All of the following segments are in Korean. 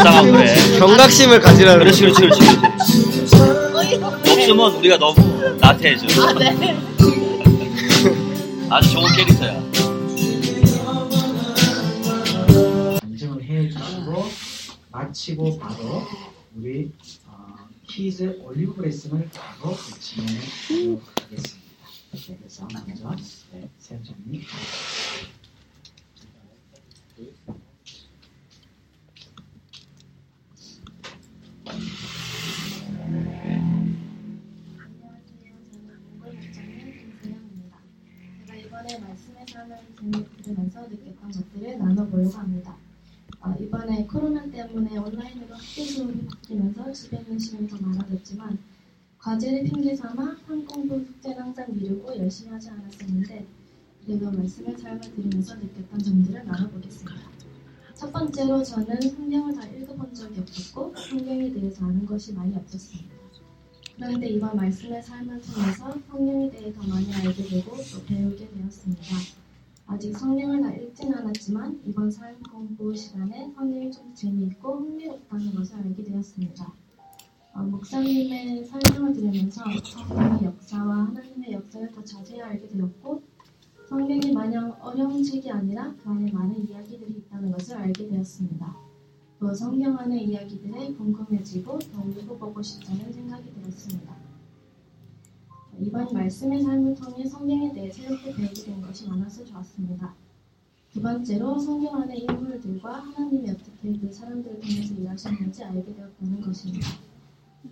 묵상하고 그래. 경각심을 가지라는 그렇지, 그렇지, 그렇지. 없으면 우리가 너무 나태해져. 아, 네. 아주 좋은 캐릭터야. 검증을 해주시고 마치고 바로 우리 어, 키즈 올리브 브레싱을 바로 진행하도록 하겠습니다. 네, 그래서 먼저 네, 세영장님 이번에 삶을 재미- 들으면서 느꼈던 것들을 나눠보려고 합니다. 어, 이번에 코로나 때문에 온라인으로 학교 수업이 바뀌면서 집에 있는 시간이 더 많아졌지만 과제를 핑계 삼아 한 공부 숙제는 항상 미루고 열심히 하지 않았었는데 그래도 말씀의 삶을 들으면서 느꼈던 점들을 나눠보겠습니다. 첫 번째로 저는 성경을 다 읽어본 적이 없었고 성경에 대해서 아는 것이 많이 없었습니다. 그런데 이번 말씀의 삶을 통해서 성 대해 더 많이 알게 되고 또 배우게 되었습니다. 아직 성령을 다 읽진 않았지만 이번 삶 공부 시간에 성령이 좀 재미있고 흥미롭다는 것을 알게 되었습니다. 어, 목사님의 설명을 들으면서 성령의 역사와 하나님의 역사를 더 자세히 알게 되었고 성경이 마냥 어려운 책이 아니라 그 안에 많은 이야기들이 있다는 것을 알게 되었습니다. 또 성경 안의 이야기들에 궁금해지고 더 읽어보고 싶다는 생각이 들었습니다. 이번 말씀의 삶을 통해 성경에 대해 새롭게 배우게 된 것이 많아서 좋았습니다. 두 번째로 성경 안의 인물들과 하나님이 어떻게 그 사람들을 통해서 일하셨는지 알게 되었다는 것입니다.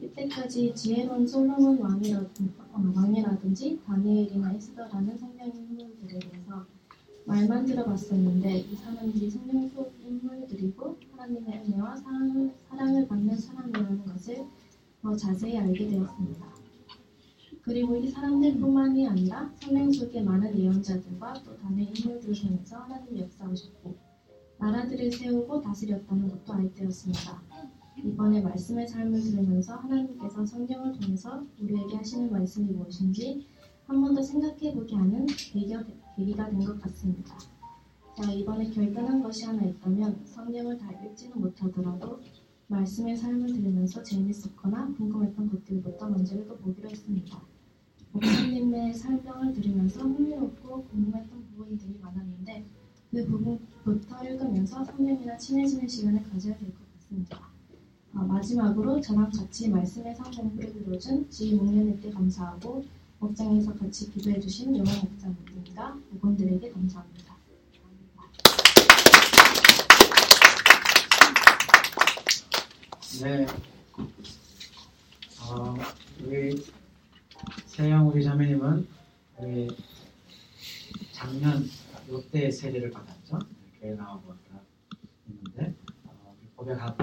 이때까지 지혜로운 솔로몬 왕이라든지, 어, 왕이라든지 다니엘이나 에스더라는 성경 인물들에 대해서 말만 들어봤었는데 이 사람들이 성경 속 인물들이고 하나님의 은혜와 사랑을 받는 사람이라는 것을 더 자세히 알게 되었습니다. 그리고 이 사람들뿐만이 아니라 성경 속의 많은 예언자들과 또 다른 인물들을 통해서 하나님이 역사하셨고 나라들을 세우고 다스렸다는 것도 알게 되었습니다. 이번에 말씀의 삶을 들으면서 하나님께서 성경을 통해서 우리에게 하시는 말씀이 무엇인지 한 번 더 생각해 보게 하는 계기가, 계기가 된 것 같습니다. 제가 이번에 결단한 것이 하나 있다면 성경을 다 읽지는 못하더라도 말씀의 삶을 들으면서 재밌었거나 궁금했던 것들부터 먼저 읽어보기로 했습니다. 목사님의 설명을 들으면서 흥미롭고 궁금했던 부분들이 많았는데 그 부분부터 읽으면서 성령이나 친해지는 시간을 가져야 될 것 같습니다. 어, 마지막으로 저랑 같이 말씀의 성공부를 들어준 지휘 목련님께 감사하고 목장에서 같이 기도해주신 영호 목장님과 목원들에게 감사합니다. 네. 어, 우리 세영 우리 자매님은 우리 작년 롯데 세례를 받았죠. 교회 나와보니까 있는데 어, 고백하고